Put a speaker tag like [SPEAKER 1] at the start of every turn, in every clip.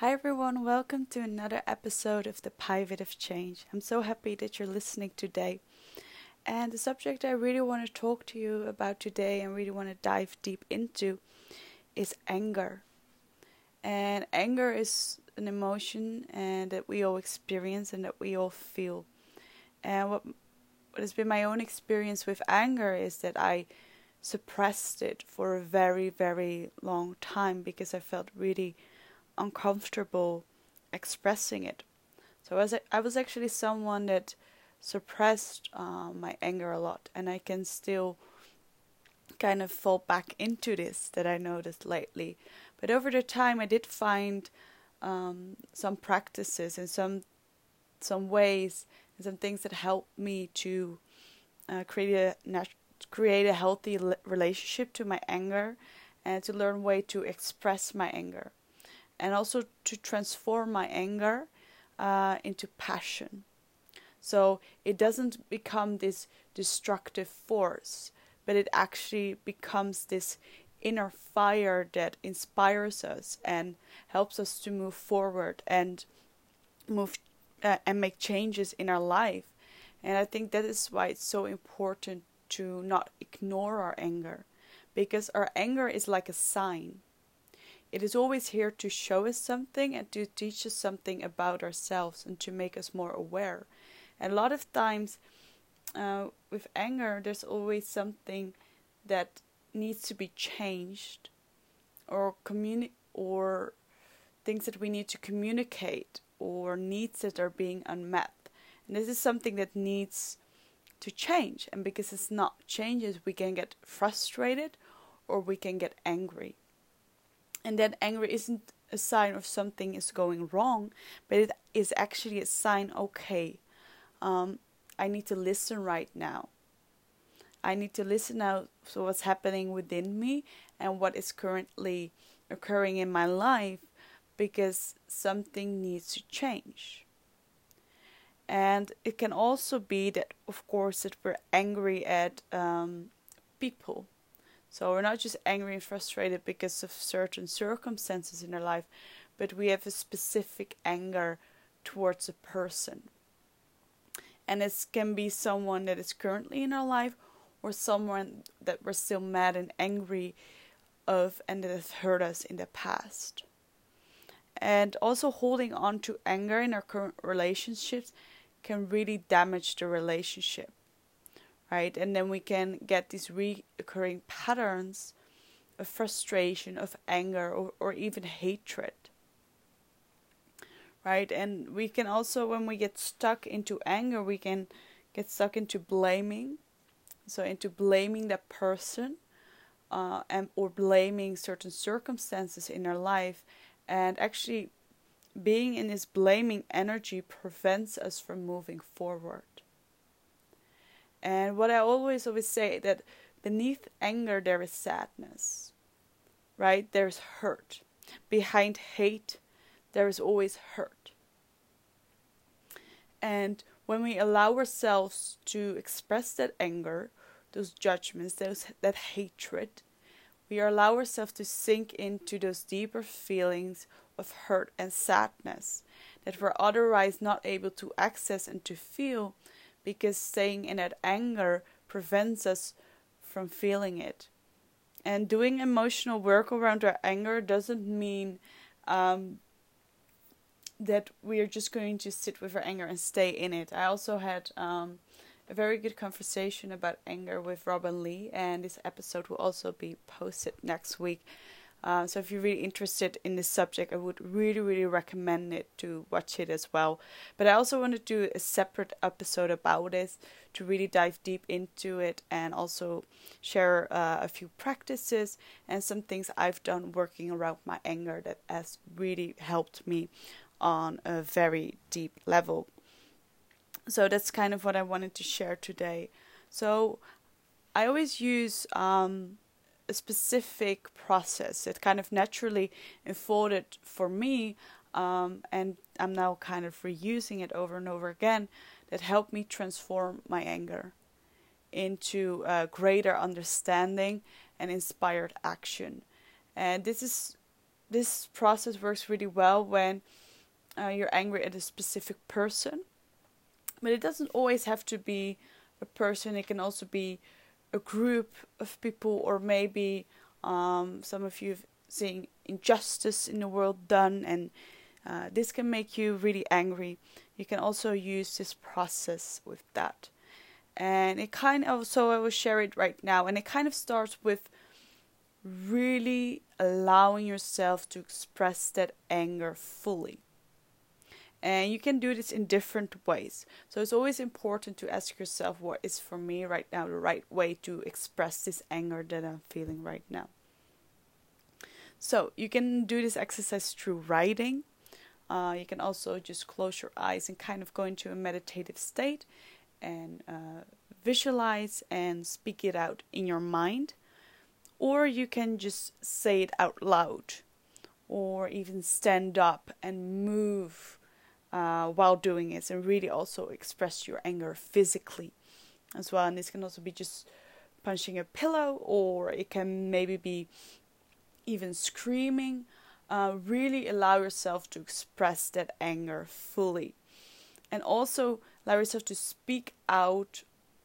[SPEAKER 1] Hi everyone, welcome to another episode of the Pivot of Change. I'm so happy that you're listening today. And the subject I really want to talk to you about today and really want to dive deep into is anger. And anger is an emotion and that we all experience and that we all feel. And what what has been my own experience with anger is that I suppressed it for a very, very long time because I felt really uncomfortable expressing it. So I was, I was actually someone that suppressed uh, my anger a lot, and I can still kind of fall back into this that I noticed lately. But over the time, I did find um, some practices and some some ways and some things that helped me to uh, create a nat- create a healthy relationship to my anger and to learn way to express my anger and also to transform my anger uh, into passion. So it doesn't become this destructive force, but it actually becomes this inner fire that inspires us and helps us to move forward and move uh, and make changes in our life. And I think that is why it's so important to not ignore our anger because our anger is like a sign it is always here to show us something and to teach us something about ourselves and to make us more aware. And a lot of times, uh, with anger, there's always something that needs to be changed, or communi- or things that we need to communicate, or needs that are being unmet. And this is something that needs to change. And because it's not changes, we can get frustrated, or we can get angry and that anger isn't a sign of something is going wrong, but it is actually a sign okay, um, I need to listen right now. I need to listen out to what's happening within me and what is currently occurring in my life because something needs to change. And it can also be that, of course, that we're angry at um, people so we're not just angry and frustrated because of certain circumstances in our life, but we have a specific anger towards a person. And this can be someone that is currently in our life or someone that we're still mad and angry of and that has hurt us in the past. And also holding on to anger in our current relationships can really damage the relationship right? And then we can get these recurring patterns of frustration, of anger, or, or even hatred, right? And we can also, when we get stuck into anger, we can get stuck into blaming, so into blaming that person. Uh, and or blaming certain circumstances in our life and actually being in this blaming energy prevents us from moving forward and what I always always say that beneath anger there is sadness. Right? There's hurt. Behind hate there is always hurt. And when we allow ourselves to express that anger, those judgments, those that hatred, we allow ourselves to sink into those deeper feelings of hurt and sadness that we're otherwise not able to access and to feel because staying in that anger prevents us from feeling it. And doing emotional work around our anger doesn't mean um, that we are just going to sit with our anger and stay in it. I also had um, a very good conversation about anger with Robin Lee, and this episode will also be posted next week. Uh, so if you're really interested in this subject, I would really, really recommend it to watch it as well. But I also want to do a separate episode about this to really dive deep into it and also share uh, a few practices and some things I've done working around my anger that has really helped me on a very deep level. So that's kind of what I wanted to share today. So I always use um, a specific process that kind of naturally unfolded for me, um, and I'm now kind of reusing it over and over again, that helped me transform my anger into a greater understanding and inspired action. And this is this process works really well when uh, you're angry at a specific person. But it doesn't always have to be a person, it can also be a group of people, or maybe um, some of you seeing injustice in the world done, and uh, this can make you really angry. You can also use this process with that. And it kind of, so I will share it right now, and it kind of starts with really allowing yourself to express that anger fully. And you can do this in different ways. So it's always important to ask yourself what is for me right now the right way to express this anger that I'm feeling right now. So you can do this exercise through writing. Uh, you can also just close your eyes and kind of go into a meditative state and uh, visualize and speak it out in your mind. Or you can just say it out loud, or even stand up and move uh, while doing it and really also express your anger physically as well. And this can also be just punching a pillow, or it can maybe be even screaming. Uh, really allow yourself to express that anger fully. And also allow yourself to speak out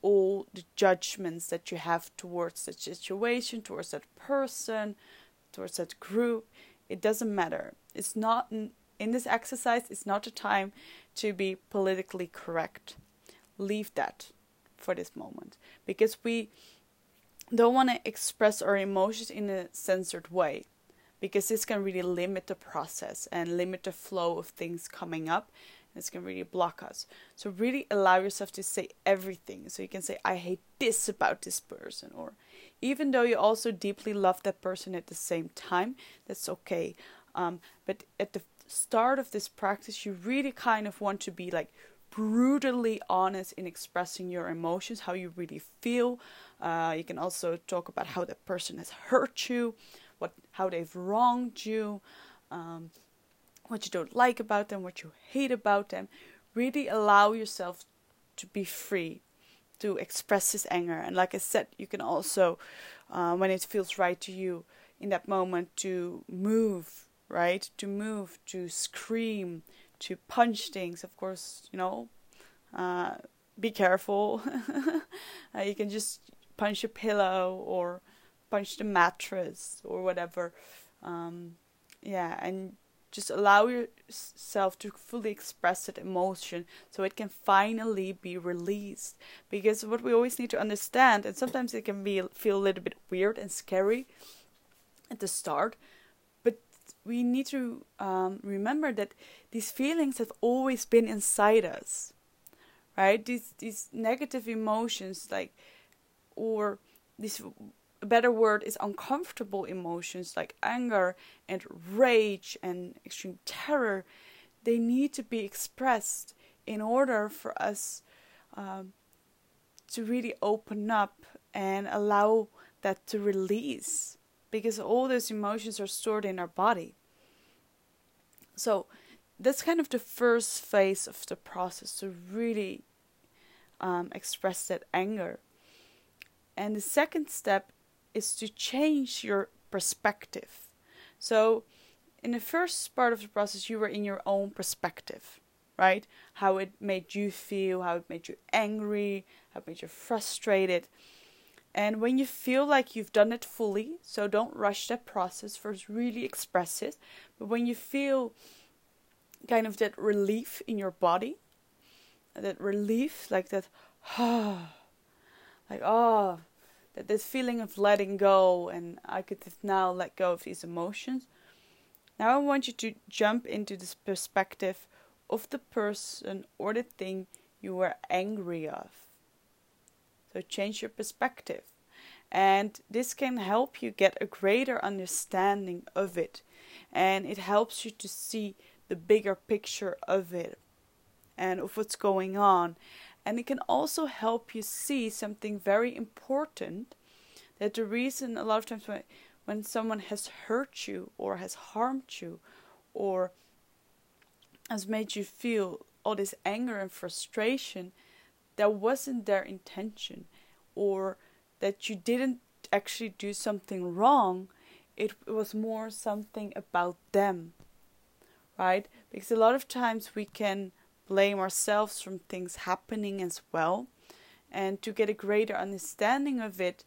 [SPEAKER 1] all the judgments that you have towards that situation, towards that person, towards that group. It doesn't matter. It's not in this exercise, it's not a time to be politically correct. Leave that for this moment because we don't want to express our emotions in a censored way because this can really limit the process and limit the flow of things coming up. This can really block us. So, really allow yourself to say everything. So, you can say, I hate this about this person, or even though you also deeply love that person at the same time, that's okay. Um, but at the start of this practice, you really kind of want to be like brutally honest in expressing your emotions, how you really feel. Uh, you can also talk about how that person has hurt you, what how they've wronged you, um, what you don't like about them, what you hate about them. Really allow yourself to be free to express this anger. And like I said, you can also, uh, when it feels right to you in that moment, to move right? To move, to scream, to punch things. Of course, you know, uh, be careful. uh, you can just punch a pillow or punch the mattress or whatever. Um, yeah, and just allow yourself to fully express that emotion so it can finally be released. Because what we always need to understand, and sometimes it can be feel a little bit weird and scary at the start, we need to um, remember that these feelings have always been inside us, right? These these negative emotions, like, or this a better word is uncomfortable emotions like anger and rage and extreme terror. They need to be expressed in order for us um, to really open up and allow that to release because all those emotions are stored in our body. So that's kind of the first phase of the process to really um, express that anger. And the second step is to change your perspective. So, in the first part of the process, you were in your own perspective, right? How it made you feel, how it made you angry, how it made you frustrated. And when you feel like you've done it fully, so don't rush that process, first really express it. But when you feel kind of that relief in your body, that relief, like that, like, oh, that this feeling of letting go, and I could now let go of these emotions. Now I want you to jump into this perspective of the person or the thing you were angry of. So change your perspective. And this can help you get a greater understanding of it. And it helps you to see the bigger picture of it and of what's going on. And it can also help you see something very important that the reason a lot of times when, when someone has hurt you or has harmed you or has made you feel all this anger and frustration, that wasn't their intention or that you didn't actually do something wrong, it was more something about them, right? Because a lot of times we can blame ourselves from things happening as well. And to get a greater understanding of it,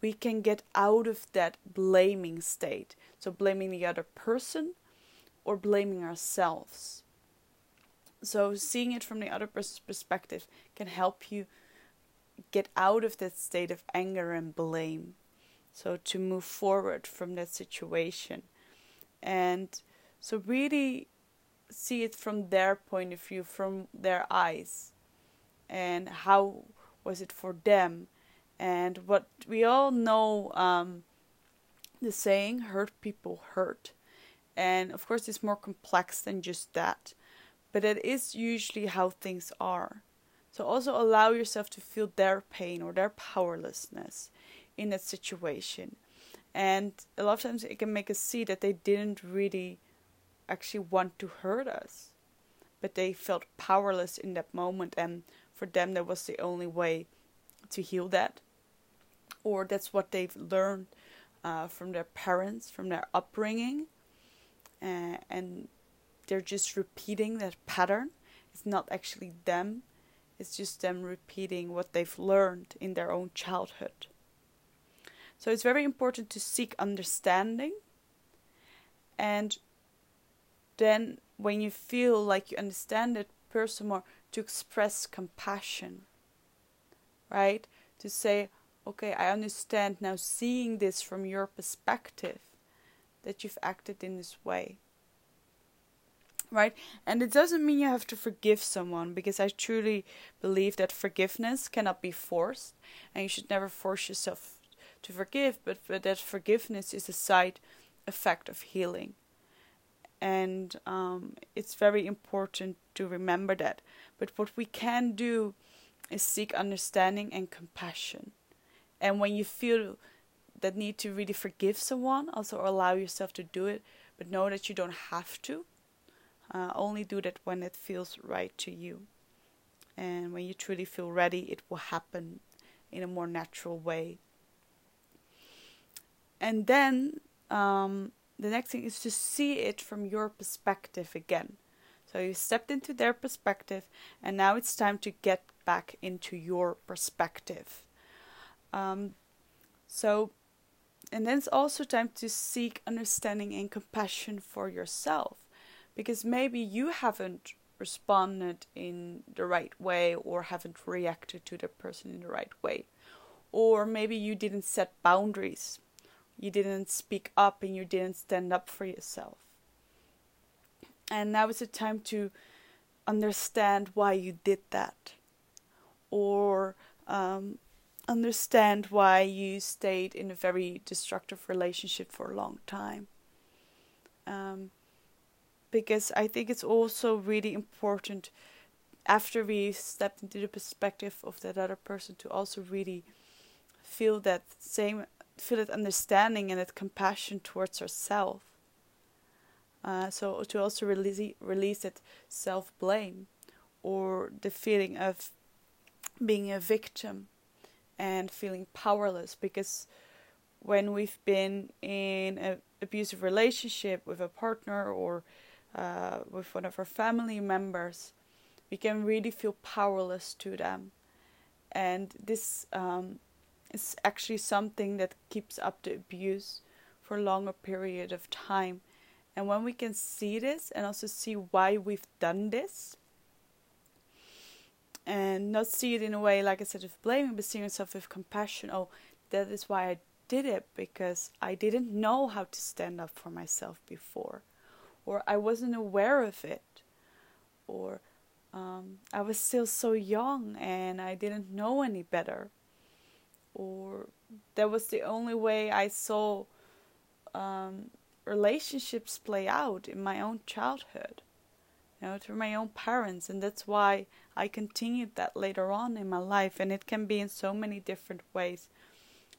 [SPEAKER 1] we can get out of that blaming state. So, blaming the other person or blaming ourselves. So, seeing it from the other person's perspective can help you get out of that state of anger and blame. So, to move forward from that situation. And so, really see it from their point of view, from their eyes, and how was it for them, and what we all know. Um, the saying "hurt people hurt," and of course, it's more complex than just that, but it is usually how things are. So also allow yourself to feel their pain or their powerlessness in that situation. And a lot of times it can make us see that they didn't really actually want to hurt us. But they felt powerless in that moment, and for them, that was the only way to heal that. Or that's what they've learned uh, from their parents, from their upbringing, uh, and they're just repeating that pattern. It's not actually them, it's just them repeating what they've learned in their own childhood. So it's very important to seek understanding and then when you feel like you understand that person more to express compassion right to say okay i understand now seeing this from your perspective that you've acted in this way right and it doesn't mean you have to forgive someone because i truly believe that forgiveness cannot be forced and you should never force yourself to forgive but, but that forgiveness is a side effect of healing and um, it's very important to remember that. But what we can do is seek understanding and compassion. And when you feel that need to really forgive someone, also allow yourself to do it, but know that you don't have to. Uh, only do that when it feels right to you. And when you truly feel ready, it will happen in a more natural way. And then um, the next thing is to see it from your perspective again. So you stepped into their perspective, and now it's time to get back into your perspective. Um, so, and then it's also time to seek understanding and compassion for yourself, because maybe you haven't responded in the right way or haven't reacted to the person in the right way, or maybe you didn't set boundaries you didn't speak up and you didn't stand up for yourself. And now is the time to understand why you did that, or um, understand why you stayed in a very destructive relationship for a long time. Um, because I think it's also really important after we stepped into the perspective of that other person to also really feel that same feel that understanding and that compassion towards herself. Uh, so to also release release that self blame or the feeling of being a victim and feeling powerless because when we've been in an abusive relationship with a partner or uh, with one of our family members, we can really feel powerless to them. And this um, is actually something that keeps up the abuse for a longer period of time. And when we can see this and also see why we've done this, and not see it in a way, like I said, of blaming, but seeing yourself with compassion. Oh, that is why I did it because I didn't know how to stand up for myself before, or I wasn't aware of it, or um, I was still so young and I didn't know any better or that was the only way I saw um, relationships play out in my own childhood, you know, through my own parents, and that's why I continued that later on in my life, and it can be in so many different ways.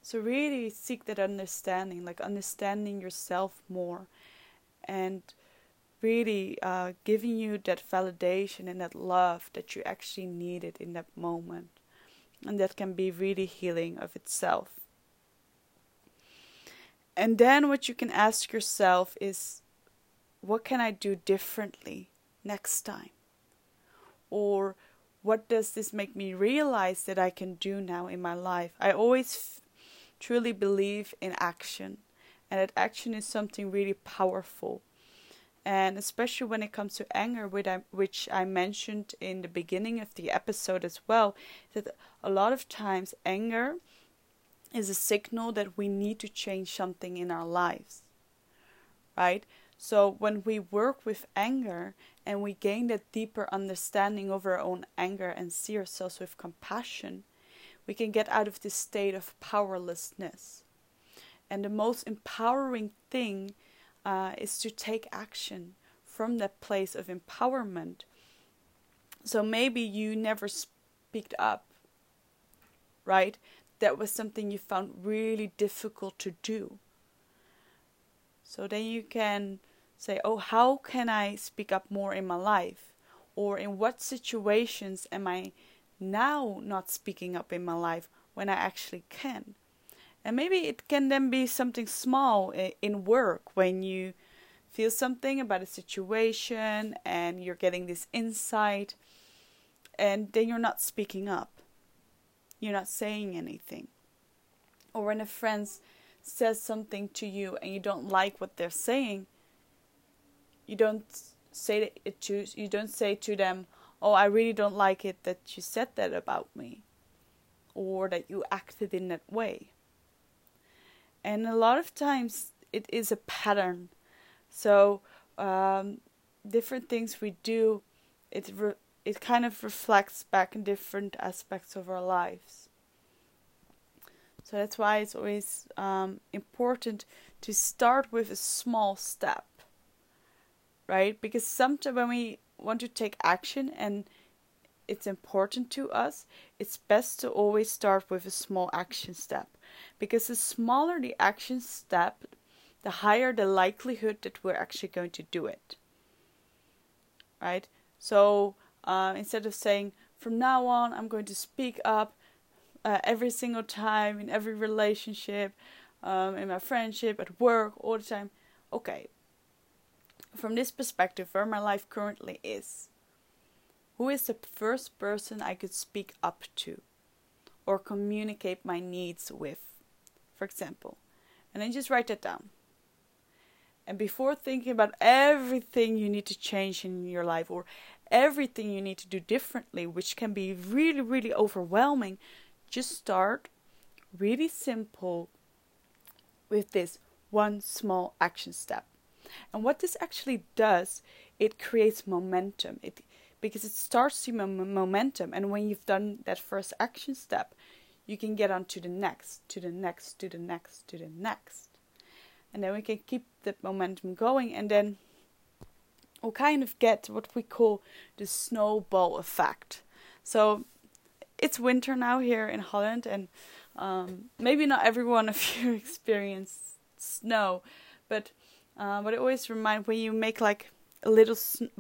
[SPEAKER 1] So really seek that understanding, like understanding yourself more, and really uh, giving you that validation and that love that you actually needed in that moment and that can be really healing of itself. And then what you can ask yourself is what can I do differently next time? Or what does this make me realize that I can do now in my life? I always truly believe in action, and that action is something really powerful. And especially when it comes to anger, which I mentioned in the beginning of the episode as well, that a lot of times anger is a signal that we need to change something in our lives. Right? So when we work with anger and we gain that deeper understanding of our own anger and see ourselves with compassion, we can get out of this state of powerlessness. And the most empowering thing uh, is to take action from that place of empowerment. So maybe you never speak up, right? That was something you found really difficult to do. So then you can say, oh, how can I speak up more in my life? Or in what situations am I now not speaking up in my life when I actually can? And maybe it can then be something small in work when you feel something about a situation and you're getting this insight and then you're not speaking up. You're not saying anything. Or when a friend says something to you and you don't like what they're saying, you don't say it to you don't say to them, "Oh, I really don't like it that you said that about me," or that you acted in that way. And a lot of times it is a pattern. So um, different things we do, it re- it kind of reflects back in different aspects of our lives. So that's why it's always um, important to start with a small step right? Because sometimes when we want to take action and it's important to us, it's best to always start with a small action step. Because the smaller the action step, the higher the likelihood that we're actually going to do it. Right? So uh, instead of saying, from now on, I'm going to speak up uh, every single time in every relationship, um, in my friendship, at work, all the time. Okay, from this perspective, where my life currently is, who is the first person I could speak up to or communicate my needs with, for example? And then just write that down. And before thinking about everything you need to change in your life or everything you need to do differently, which can be really, really overwhelming, just start really simple with this one small action step. And what this actually does, it creates momentum. It because it starts you momentum, and when you've done that first action step, you can get on to the next, to the next, to the next, to the next, and then we can keep the momentum going, and then we'll kind of get what we call the snowball effect. So it's winter now here in Holland, and um, maybe not every one of you experience snow, but uh, but I always remind when you make like a little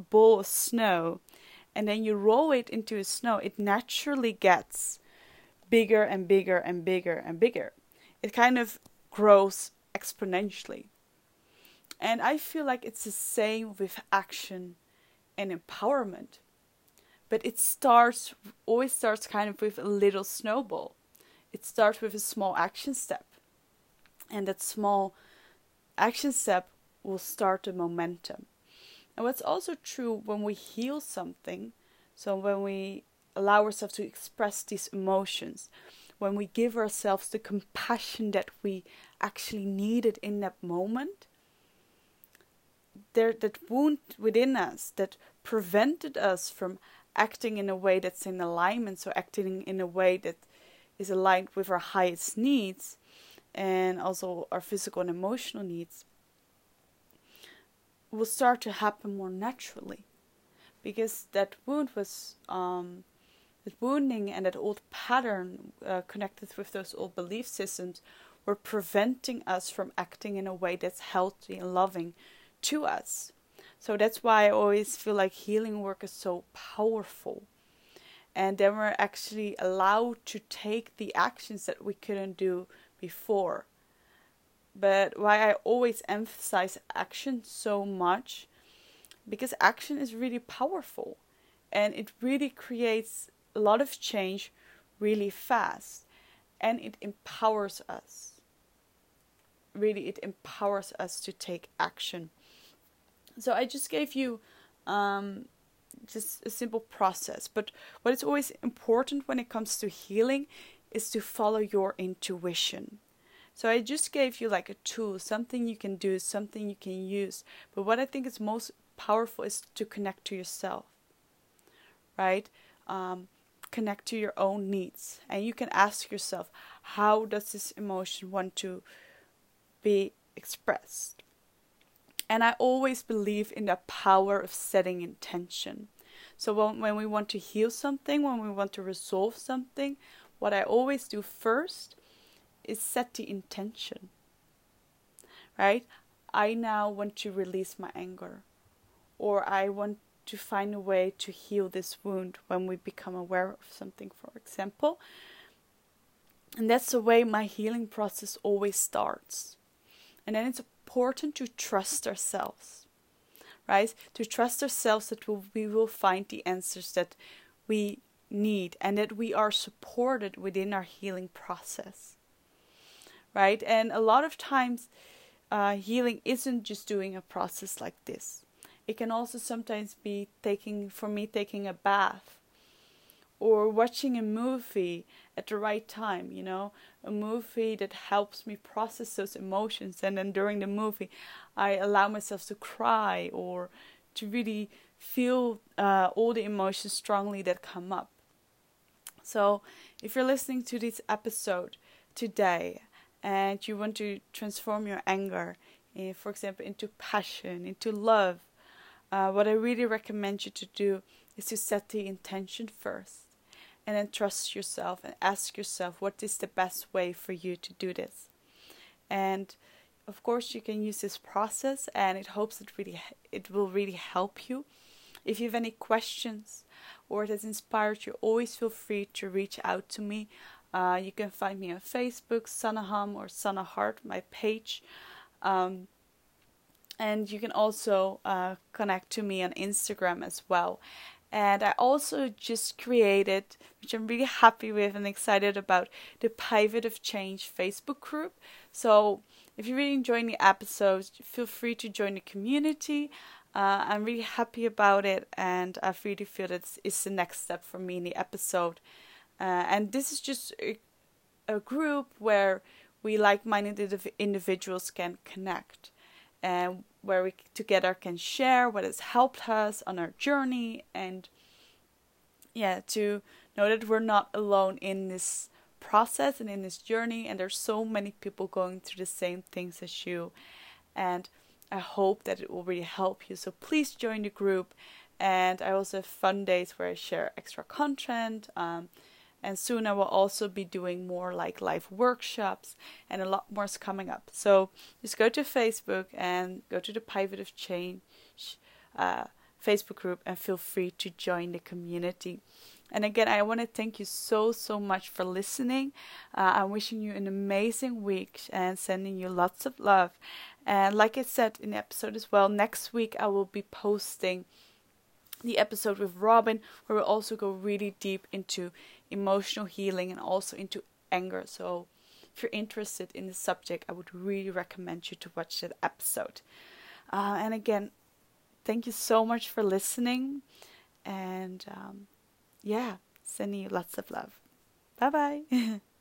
[SPEAKER 1] ball of snow and then you roll it into a snow, it naturally gets bigger and bigger and bigger and bigger. It kind of grows exponentially. And I feel like it's the same with action and empowerment. But it starts, always starts kind of with a little snowball. It starts with a small action step. And that small action step will start the momentum. And what's also true when we heal something, so when we allow ourselves to express these emotions, when we give ourselves the compassion that we actually needed in that moment, there that wound within us that prevented us from acting in a way that's in alignment, so acting in a way that is aligned with our highest needs and also our physical and emotional needs will start to happen more naturally because that wound was um, that wounding and that old pattern uh, connected with those old belief systems were preventing us from acting in a way that's healthy and loving to us. So that's why I always feel like healing work is so powerful. And then we're actually allowed to take the actions that we couldn't do before. But why I always emphasize action so much because action is really powerful and it really creates a lot of change really fast and it empowers us. Really, it empowers us to take action. So, I just gave you um, just a simple process, but what is always important when it comes to healing is to follow your intuition. So I just gave you like a tool, something you can do, something you can use. But what I think is most powerful is to connect to yourself, right? Um, connect to your own needs, and you can ask yourself, how does this emotion want to be expressed? And I always believe in the power of setting intention. So when, when we want to heal something, when we want to resolve something, what I always do first is set the intention. Right? I now want to release my anger, or I want to find a way to heal this wound when we become aware of something, for example. And that's the way my healing process always starts. And then it's important to trust ourselves, right? To trust ourselves that we will find the answers that we need and that we are supported within our healing process right? And a lot of times, uh, healing isn't just doing a process like this. It can also sometimes be taking, for me, taking a bath or watching a movie at the right time, you know, a movie that helps me process those emotions. And then during the movie, I allow myself to cry or to really feel uh, all the emotions strongly that come up. So, if you're listening to this episode today and you want to transform your anger, uh, for example, into passion, into love, uh, what I really recommend you to do is to set the intention first and then trust yourself and ask yourself what is the best way for you to do this. And of course, you can use this process, and it hopes it really it will really help you. If you have any questions or it has inspired you, always feel free to reach out to me. Uh, you can find me on Facebook, Sanaham or Sanahart, my page. Um, and you can also uh, connect to me on Instagram as well. And I also just created, which I'm really happy with and excited about, the Pivot of Change Facebook group. So if you're really enjoying the episodes, feel free to join the community. Uh, I'm really happy about it, and I really feel that it's the next step for me in the episode. Uh, and this is just a, a group where we like-minded individuals can connect and where we together can share what has helped us on our journey. And yeah to know that we're not alone in this process and in this journey and there's so many people going through the same things as you. And i hope that it will really help you. So please join the group. And i also have fun days where i share extra content um, and soon I will also be doing more like live workshops and a lot more is coming up. So just go to Facebook and go to the Pivot of Change uh, Facebook group and feel free to join the community. And again, I want to thank you so, so much for listening. Uh, I'm wishing you an amazing week and sending you lots of love. And like I said in the episode as well, next week I will be posting the episode with Robin, where we'll also go really deep into emotional healing and also into anger. So, if you're interested in the subject, I would really recommend you to watch that episode. Uh, and again, thank you so much for listening. And um, yeah, sending you lots of love. Bye bye.